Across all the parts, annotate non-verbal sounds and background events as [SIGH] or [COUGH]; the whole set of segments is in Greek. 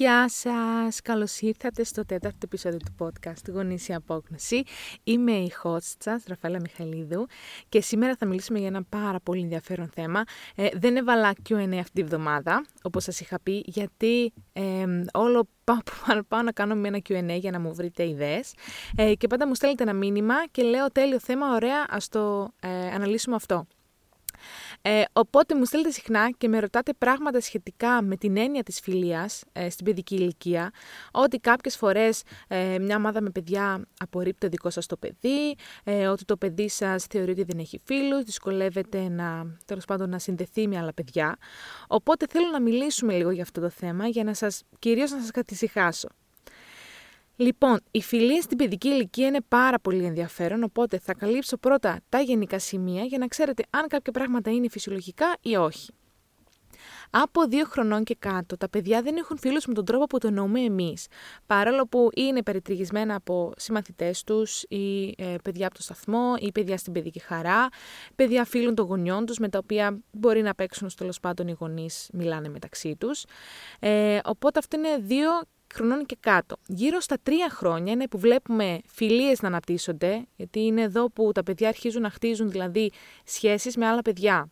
Γεια σας! Καλώς ήρθατε στο τέταρτο επεισόδιο του podcast Γονήσια Απόγνωση. Είμαι η host σας, Ραφαέλα Μιχαλίδου και σήμερα θα μιλήσουμε για ένα πάρα πολύ ενδιαφέρον θέμα. Ε, δεν έβαλα Q&A αυτή τη βδομάδα, όπως σας είχα πει, γιατί ε, όλο πάω, [LAUGHS] πάω, να κάνω μια Q&A για να μου βρείτε ιδέες ε, και πάντα μου στέλνετε ένα μήνυμα και λέω τέλειο θέμα, ωραία, ας το ε, αναλύσουμε αυτό. Ε, οπότε μου στέλνετε συχνά και με ρωτάτε πράγματα σχετικά με την έννοια της φιλίας ε, στην παιδική ηλικία, ότι κάποιες φορές ε, μια ομάδα με παιδιά απορρίπτει το δικό σας το παιδί, ε, ότι το παιδί σας θεωρεί ότι δεν έχει φίλους, δυσκολεύεται να, τέλος πάντων, να συνδεθεί με άλλα παιδιά. Οπότε θέλω να μιλήσουμε λίγο για αυτό το θέμα για να σας, κυρίως να σας κατησυχάσω. Λοιπόν, η φιλία στην παιδική ηλικία είναι πάρα πολύ ενδιαφέρον, οπότε θα καλύψω πρώτα τα γενικά σημεία για να ξέρετε αν κάποια πράγματα είναι φυσιολογικά ή όχι. Από δύο χρονών και κάτω, τα παιδιά δεν έχουν φίλους με τον τρόπο που το εννοούμε εμείς, παρόλο που είναι περιτριγισμένα από συμμαθητές τους ή ε, παιδιά από το σταθμό ή παιδιά στην παιδική χαρά, παιδιά φίλων των γονιών τους με τα οποία μπορεί να παίξουν στο τέλος πάντων οι γονείς μιλάνε μεταξύ τους. Ε, οπότε αυτό είναι δύο χρονών και κάτω. Γύρω στα τρία χρόνια είναι που βλέπουμε φιλίες να αναπτύσσονται, γιατί είναι εδώ που τα παιδιά αρχίζουν να χτίζουν δηλαδή σχέσεις με άλλα παιδιά.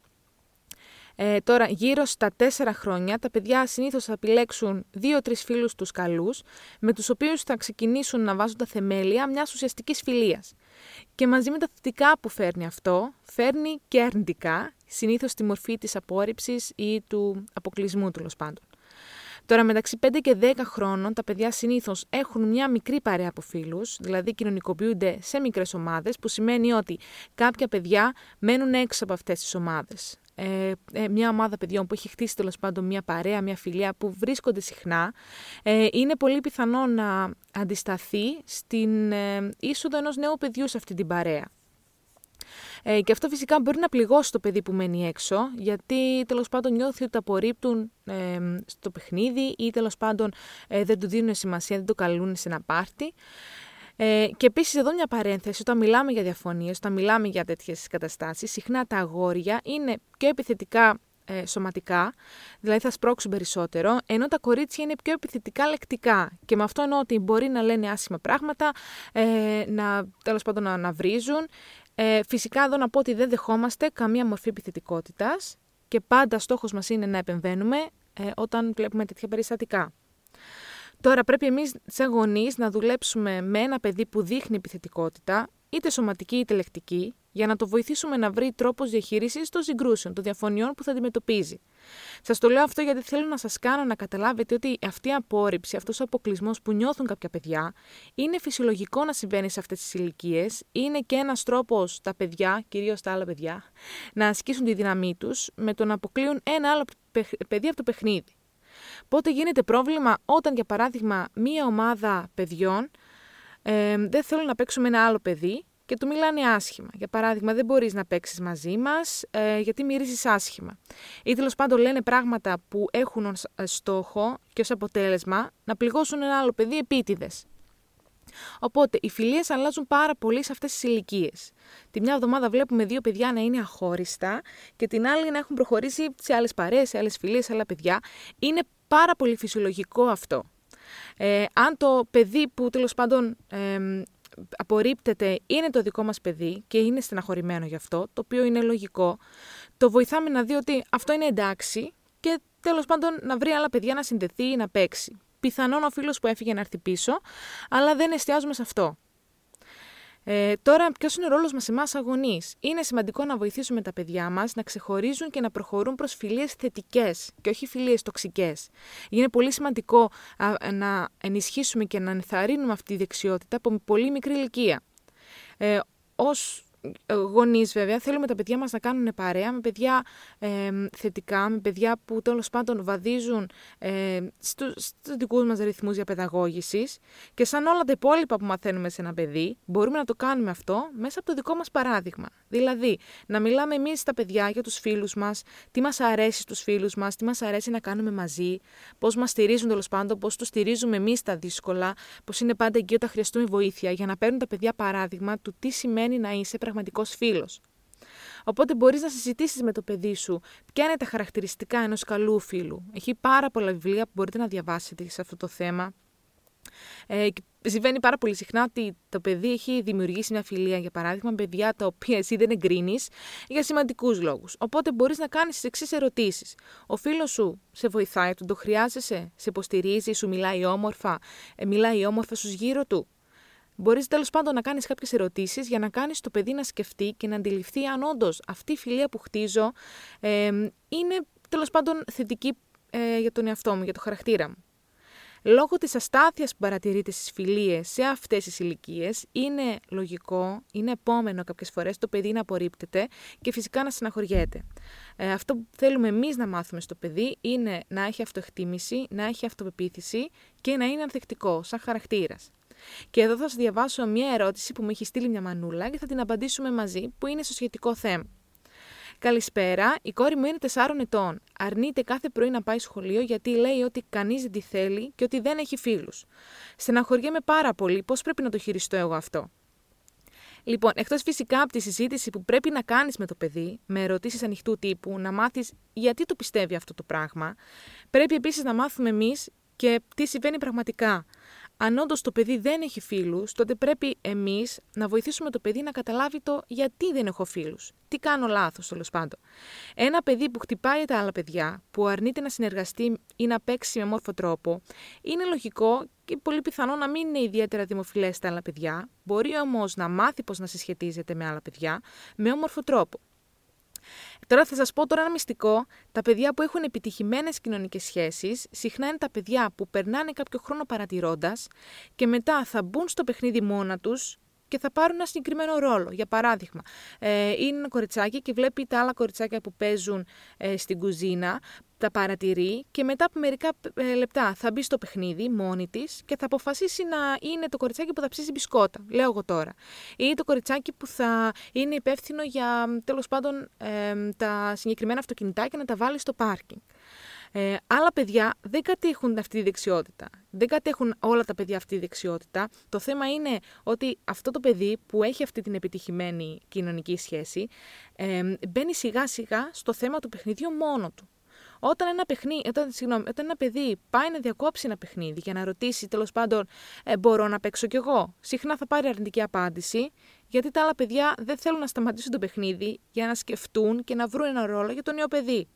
Ε, τώρα, γύρω στα τέσσερα χρόνια, τα παιδιά συνήθως θα επιλέξουν δύο-τρεις φίλους τους καλούς, με τους οποίους θα ξεκινήσουν να βάζουν τα θεμέλια μιας ουσιαστικής φιλίας. Και μαζί με τα θετικά που φέρνει αυτό, φέρνει και αρνητικά, συνήθως στη μορφή της απόρριψης ή του αποκλεισμού τέλος πάντων. Τώρα, μεταξύ 5 και 10 χρόνων, τα παιδιά συνήθως έχουν μια μικρή παρέα από φίλους, δηλαδή κοινωνικοποιούνται σε μικρές ομάδες, που σημαίνει ότι κάποια παιδιά μένουν έξω από αυτές τις ομάδες. Ε, ε, μια ομάδα παιδιών που έχει χτίσει τέλος πάντων μια παρέα, μια φιλία που βρίσκονται συχνά, ε, είναι πολύ πιθανό να αντισταθεί στην ε, είσοδο ενός νέου παιδιού σε αυτή την παρέα. Ε, και αυτό φυσικά μπορεί να πληγώσει το παιδί που μένει έξω, γιατί τέλος πάντων νιώθει ότι τα απορρίπτουν ε, στο παιχνίδι ή τέλος πάντων ε, δεν του δίνουν σημασία, δεν το καλούν σε ένα πάρτι. Ε, και επίσης, εδώ μια παρένθεση, όταν μιλάμε για διαφωνίες, όταν μιλάμε για τέτοιες καταστάσεις, συχνά τα αγόρια είναι πιο επιθετικά ε, σωματικά, δηλαδή θα σπρώξουν περισσότερο, ενώ τα κορίτσια είναι πιο επιθετικά λεκτικά. Και με αυτό εννοώ ότι μπορεί να λένε άσχημα πράγματα, ε, να τέλος πάντων να αναβρίζουν, ε, φυσικά εδώ να πω ότι δεν δεχόμαστε καμία μορφή επιθετικότητας και πάντα στόχος μας είναι να επεμβαίνουμε ε, όταν βλέπουμε τέτοια περιστατικά. Τώρα πρέπει εμείς σαν γονείς να δουλέψουμε με ένα παιδί που δείχνει επιθετικότητα, είτε σωματική είτε λεκτική, για να το βοηθήσουμε να βρει τρόπος διαχείρισης των συγκρούσεων, των διαφωνιών που θα αντιμετωπίζει. Σας το λέω αυτό γιατί θέλω να σας κάνω να καταλάβετε ότι αυτή η απόρριψη, αυτός ο αποκλεισμός που νιώθουν κάποια παιδιά, είναι φυσιολογικό να συμβαίνει σε αυτές τις ηλικίες. Είναι και ένας τρόπος τα παιδιά, κυρίως τα άλλα παιδιά, να ασκήσουν τη δύναμή τους με το να αποκλείουν ένα άλλο παιδί από το παιχνίδι. Πότε γίνεται πρόβλημα όταν, για παράδειγμα, μία ομάδα παιδιών ε, δεν θέλουν να παίξουν με ένα άλλο παιδί και του μιλάνε άσχημα. Για παράδειγμα, δεν μπορείς να παίξεις μαζί μας ε, γιατί μυρίζεις άσχημα. Ή τέλος πάντων λένε πράγματα που έχουν ως ε, στόχο και ως αποτέλεσμα να πληγώσουν ένα άλλο παιδί επίτηδες. Οπότε, οι φιλίες αλλάζουν πάρα πολύ σε αυτές τις ηλικίες. Τη μια εβδομάδα βλέπουμε δύο παιδιά να είναι αχώριστα και την άλλη να έχουν προχωρήσει σε άλλες παρέες, σε άλλες φιλίες, σε άλλα παιδιά. Είναι πάρα πολύ φυσιολογικό αυτό. Ε, αν το παιδί που τέλος πάντων ε, απορρίπτεται είναι το δικό μας παιδί και είναι στεναχωρημένο γι' αυτό, το οποίο είναι λογικό, το βοηθάμε να δει ότι αυτό είναι εντάξει και τέλος πάντων να βρει άλλα παιδιά να συνδεθεί ή να παίξει. Πιθανόν ο φίλος που έφυγε να έρθει πίσω, αλλά δεν εστιάζουμε σε αυτό. Ε, τώρα, ποιος είναι ο ρόλος μας εμάς αγωνεί. Είναι σημαντικό να βοηθήσουμε τα παιδιά μας να ξεχωρίζουν και να προχωρούν προς φιλίες θετικές και όχι φιλίες τοξικές. Είναι πολύ σημαντικό να ενισχύσουμε και να ενθαρρύνουμε αυτή τη δεξιότητα από πολύ μικρή ηλικία. Ε, ως γονείς, βέβαια, θέλουμε τα παιδιά μας να κάνουν παρέα με παιδιά ε, θετικά, με παιδιά που τέλος πάντων βαδίζουν ε, στους δικούς μας ρυθμούς διαπαιδαγώγηση και σαν όλα τα υπόλοιπα που μαθαίνουμε σε ένα παιδί, μπορούμε να το κάνουμε αυτό μέσα από το δικό μας παράδειγμα. Δηλαδή, να μιλάμε εμείς στα παιδιά για τους φίλους μας, τι μας αρέσει στους φίλους μας, τι μας αρέσει να κάνουμε μαζί, πώς μας στηρίζουν τέλος πάντων, πώς τους στηρίζουμε εμείς τα δύσκολα, πώς είναι πάντα εκεί όταν χρειαστούμε βοήθεια, για να παίρνουν τα παιδιά παράδειγμα του τι σημαίνει να είσαι πραγματικός φίλος. Οπότε μπορείς να συζητήσεις με το παιδί σου ποια είναι τα χαρακτηριστικά ενός καλού φίλου. Έχει πάρα πολλά βιβλία που μπορείτε να διαβάσετε σε αυτό το θέμα. Ε, συμβαίνει πάρα πολύ συχνά ότι το παιδί έχει δημιουργήσει μια φιλία, για παράδειγμα, με παιδιά τα οποία εσύ δεν εγκρίνεις για σημαντικούς λόγους. Οπότε μπορείς να κάνεις τις εξής ερωτήσεις. Ο φίλος σου σε βοηθάει, του το χρειάζεσαι, σε υποστηρίζει, σου μιλάει όμορφα, ε, μιλάει όμορφα στους γύρω του; Μπορείς τέλος πάντων να κάνεις κάποιες ερωτήσεις για να κάνεις το παιδί να σκεφτεί και να αντιληφθεί αν όντως αυτή η φιλία που χτίζω ε, είναι τέλος πάντων θετική ε, για τον εαυτό μου, για το χαρακτήρα μου. Λόγω της αστάθειας που παρατηρείται στις φιλίες σε αυτές τις ηλικίες, είναι λογικό, είναι επόμενο κάποιες φορές το παιδί να απορρίπτεται και φυσικά να συναχωριέται. Ε, αυτό που θέλουμε εμείς να μάθουμε στο παιδί είναι να έχει αυτοεκτίμηση, να έχει αυτοπεποίθηση και να είναι ανθεκτικό σαν χαρακτήρας. Και εδώ θα σας διαβάσω μια ερώτηση που μου έχει στείλει μια μανούλα και θα την απαντήσουμε μαζί, που είναι στο σχετικό θέμα. Καλησπέρα, η κόρη μου είναι 4 ετών. Αρνείται κάθε πρωί να πάει σχολείο γιατί λέει ότι κανείς δεν τη θέλει και ότι δεν έχει φίλους. Στεναχωριέμαι πάρα πολύ πώς πρέπει να το χειριστώ εγώ αυτό; Λοιπόν, εκτός φυσικά από τη συζήτηση που πρέπει να κάνεις με το παιδί, με ερωτήσεις ανοιχτού τύπου, να μάθεις γιατί το πιστεύει αυτό το πράγμα, πρέπει επίσης να μάθουμε εμείς και τι συμβαίνει πραγματικά. Αν όντως το παιδί δεν έχει φίλους, τότε πρέπει εμείς να βοηθήσουμε το παιδί να καταλάβει το γιατί δεν έχω φίλους. Τι κάνω λάθος, τέλος πάντων. Ένα παιδί που χτυπάει τα άλλα παιδιά, που αρνείται να συνεργαστεί ή να παίξει με μόρφο τρόπο, είναι λογικό και πολύ πιθανό να μην είναι ιδιαίτερα δημοφιλές στα άλλα παιδιά. Μπορεί όμως να μάθει πώς να συσχετίζεται με άλλα παιδιά με όμορφο τρόπο. Τώρα θα σας πω τώρα ένα μυστικό. Τα παιδιά που έχουν επιτυχημένες κοινωνικές σχέσεις συχνά είναι τα παιδιά που περνάνε κάποιο χρόνο παρατηρώντας και μετά θα μπουν στο παιχνίδι μόνα τους και θα πάρουν ένα συγκεκριμένο ρόλο. Για παράδειγμα, ε, είναι ένα κοριτσάκι και βλέπει τα άλλα κοριτσάκια που παίζουν ε, στην κουζίνα, τα παρατηρεί και μετά από μερικά ε, λεπτά θα μπει στο παιχνίδι μόνη της και θα αποφασίσει να είναι το κοριτσάκι που θα ψήσει μπισκότα, λέω εγώ τώρα. Ή το κοριτσάκι που θα είναι υπεύθυνο για τέλος πάντων τα συγκεκριμένα αυτοκινητά και να τα βάλει στο πάρκινγκ. Ε, άλλα παιδιά δεν κατέχουν αυτή τη δεξιότητα. Δεν κατέχουν όλα τα παιδιά αυτή τη δεξιότητα. Το θέμα είναι ότι αυτό το παιδί που έχει αυτή την επιτυχημένη κοινωνική σχέση ε, μπαίνει σιγά σιγά στο θέμα του παιχνιδιού μόνο του. Όταν ένα, παιχνί, όταν, συγγνώμη, όταν ένα παιδί πάει να διακόψει ένα παιχνίδι για να ρωτήσει τέλος πάντων ε, μπορώ να παίξω κι εγώ, συχνά θα πάρει αρνητική απάντηση, γιατί τα άλλα παιδιά δεν θέλουν να σταματήσουν το παιχνίδι για να σκεφτούν και να βρουν ένα ρόλο για το νέο παιδί.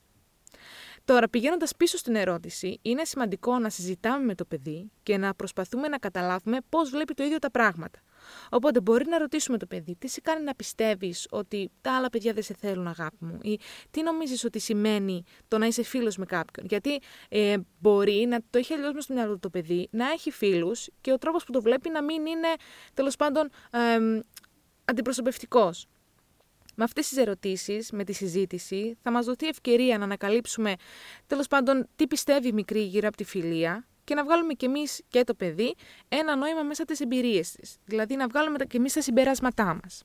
Τώρα, πηγαίνοντας πίσω στην ερώτηση, είναι σημαντικό να συζητάμε με το παιδί και να προσπαθούμε να καταλάβουμε πώς βλέπει το ίδιο τα πράγματα. Οπότε, μπορεί να ρωτήσουμε το παιδί τι σε κάνει να πιστεύεις ότι τα άλλα παιδιά δεν σε θέλουν, αγάπη μου, ή τι νομίζεις ότι σημαίνει το να είσαι φίλος με κάποιον. Γιατί ε, μπορεί να το έχει αλλιώς μες στο μυαλό το παιδί, να έχει φίλους και ο τρόπος που το βλέπει να μην είναι τέλος πάντων ε, αντιπροσωπευτικός. Με αυτές τις ερωτήσεις, με τη συζήτηση, θα μας δοθεί ευκαιρία να ανακαλύψουμε τέλος πάντων τι πιστεύει η μικρή γύρω από τη φιλία και να βγάλουμε κι εμείς και το παιδί ένα νόημα μέσα από τις εμπειρίες της. Δηλαδή να βγάλουμε κι εμείς τα συμπεράσματά μας.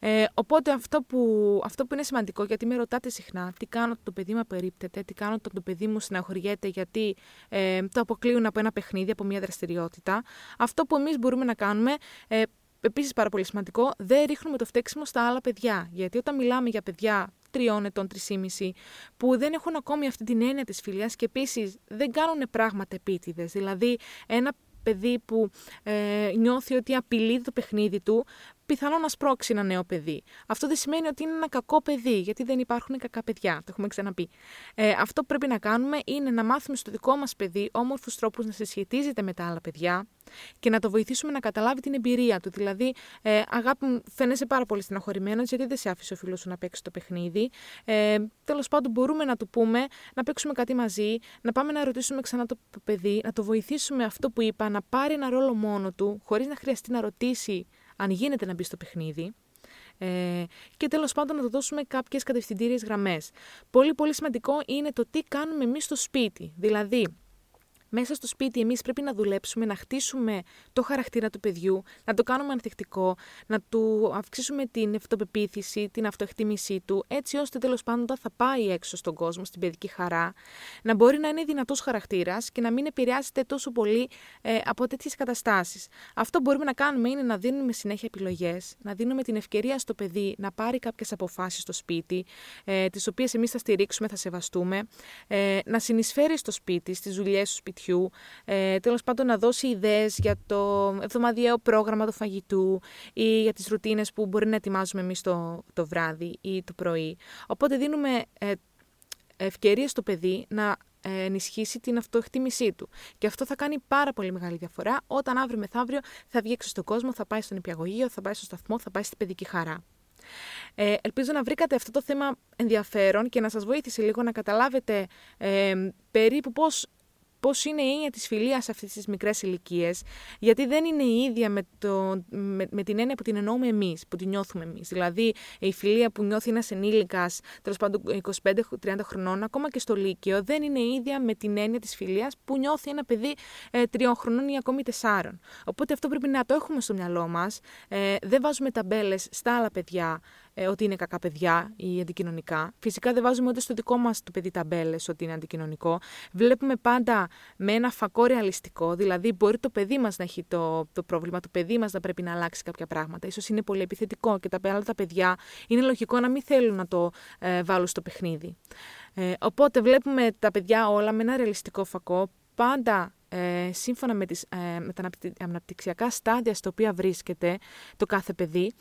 Ε, οπότε αυτό που, αυτό που είναι σημαντικό, γιατί με ρωτάτε συχνά τι κάνω όταν το παιδί μου απερίπτεται, τι κάνω όταν το παιδί μου συναχωριέται γιατί ε, το αποκλείουν από ένα παιχνίδι, από μια δραστηριότητα. Αυτό που εμείς μπορούμε να κάνουμε, ε, Επίσης, πάρα πολύ σημαντικό, δεν ρίχνουμε το φταίξιμο στα άλλα παιδιά. Γιατί όταν μιλάμε για παιδιά τριών ετών, τρισήμιση, που δεν έχουν ακόμη αυτή την έννοια της φιλίας και επίσης δεν κάνουν πράγματα επίτηδες. Δηλαδή, ένα παιδί που ε, νιώθει ότι απειλεί το παιχνίδι του, πιθανόν να σπρώξει ένα νέο παιδί. Αυτό δεν σημαίνει ότι είναι ένα κακό παιδί, γιατί δεν υπάρχουν κακά παιδιά. Το έχουμε ξαναπεί. Ε, αυτό που πρέπει να κάνουμε είναι να μάθουμε στο δικό μας παιδί όμορφους τρόπους να συσχετίζεται με τα άλλα παιδιά και να το βοηθήσουμε να καταλάβει την εμπειρία του. Δηλαδή, ε, αγάπη μου, φαίνεσαι πάρα πολύ στεναχωρημένο, γιατί δεν σε άφησε ο φίλος σου να παίξει το παιχνίδι. Ε, Τέλος πάντων, μπορούμε να του πούμε να παίξουμε κάτι μαζί, να πάμε να ρωτήσουμε ξανά το παιδί, να το βοηθήσουμε αυτό που είπα, να πάρει ένα ρόλο μόνο του, χωρίς να χρειαστεί να ρωτήσει αν γίνεται να μπει στο παιχνίδι. Ε, και τέλος πάντων να το δώσουμε κάποιες κατευθυντήριες γραμμές. Πολύ πολύ σημαντικό είναι το τι κάνουμε εμείς στο σπίτι. Δηλαδή, μέσα στο σπίτι εμείς πρέπει να δουλέψουμε, να χτίσουμε το χαρακτήρα του παιδιού, να το κάνουμε ανθεκτικό, να του αυξήσουμε την αυτοπεποίθηση, την αυτοεκτίμησή του, έτσι ώστε τέλος πάντων θα πάει έξω στον κόσμο, στην παιδική χαρά, να μπορεί να είναι δυνατός χαρακτήρας και να μην επηρεάζεται τόσο πολύ ε, από τέτοιες καταστάσεις. Αυτό που μπορούμε να κάνουμε είναι να δίνουμε συνέχεια επιλογές, να δίνουμε την ευκαιρία στο παιδί να πάρει κάποιες αποφάσεις στο σπίτι, ε, τις οποίες εμείς θα στηρίξουμε, θα σεβαστούμε, ε, να συνεισφέρει στο σπίτι, στις δουλειές του σπιτιού, ε, τέλος πάντων να δώσει ιδέες για το εβδομαδιαίο πρόγραμμα του φαγητού ή για τις ρουτίνες που μπορεί να ετοιμάζουμε εμείς το, το βράδυ ή το πρωί. Οπότε δίνουμε ε, ευκαιρίες στο παιδί να ε, ενισχύσει την αυτοεκτίμησή του. Και αυτό θα κάνει πάρα πολύ μεγάλη διαφορά όταν αύριο μεθαύριο θα βγει έξω στον κόσμο, θα πάει στον υπηαγωγείο, θα πάει στο σταθμό, θα πάει στην παιδική χαρά. Ε, ελπίζω να βρήκατε αυτό το θέμα ενδιαφέρον και να σας βοήθησε λίγο να καταλάβετε ε, περίπου πώς πώς είναι η έννοια της φιλίας σε αυτές τις μικρές ηλικίες, γιατί δεν είναι η ίδια με, το, με, με την έννοια που την εννοούμε εμείς, που την νιώθουμε εμείς. Δηλαδή, η φιλία που νιώθει ένας ενήλικας, τέλος πάντων 25-30 χρονών, ακόμα και στο Λύκειο, δεν είναι η ίδια με την έννοια της φιλίας που νιώθει ένα παιδί ε, τριών χρονών ή ακόμη τεσσάρων. Οπότε αυτό πρέπει να το έχουμε στο μυαλό μας. Ε, δεν βάζουμε ταμπέλες στα άλλα παιδιά ε, ότι είναι κακά παιδιά ή αντικοινωνικά. Φυσικά δεν βάζουμε ούτε στο δικό μας το παιδί ταμπέλες ότι είναι αντικοινωνικό. Βλέπουμε πάντα με ένα φακό ρεαλιστικό, δηλαδή μπορεί το παιδί μας να έχει το, το πρόβλημα, το παιδί μας να πρέπει να αλλάξει κάποια πράγματα. σω είναι πολύ επιθετικό και τα άλλα τα παιδιά είναι λογικό να μην θέλουν να το ε, βάλουν στο παιχνίδι. Ε, οπότε βλέπουμε τα παιδιά όλα με ένα ρεαλιστικό φακό, πάντα ε, σύμφωνα με, τις, ε, με τα αναπτυξιακά στάδια στα οποία βρίσκεται το κάθε παιδί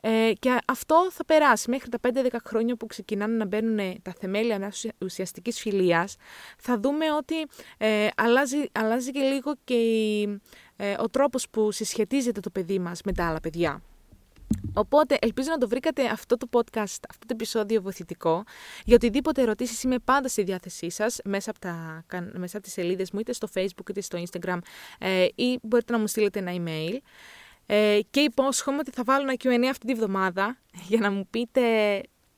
ε, και αυτό θα περάσει μέχρι τα 5-10 χρόνια που ξεκινάνε να μπαίνουν τα θεμέλια μιας ουσιαστικής φιλίας θα δούμε ότι ε, αλλάζει, αλλάζει και λίγο και ε, ο τρόπος που συσχετίζεται το παιδί μας με τα άλλα παιδιά. Οπότε ελπίζω να το βρήκατε αυτό το podcast, αυτό το επεισόδιο βοηθητικό. Για οτιδήποτε ερωτήσεις είμαι πάντα στη διάθεσή σας μέσα από, τα, μέσα από τις σελίδες μου είτε στο facebook είτε στο instagram ε, ή μπορείτε να μου στείλετε ένα email. Ε, και υπόσχομαι ότι θα βάλω ένα Q&A αυτή τη βδομάδα για να μου πείτε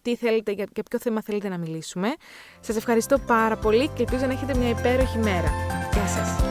τι θέλετε, για, για ποιο θέμα θέλετε να μιλήσουμε. Σας ευχαριστώ πάρα πολύ και ελπίζω να έχετε μια υπέροχη μέρα. Γεια σας!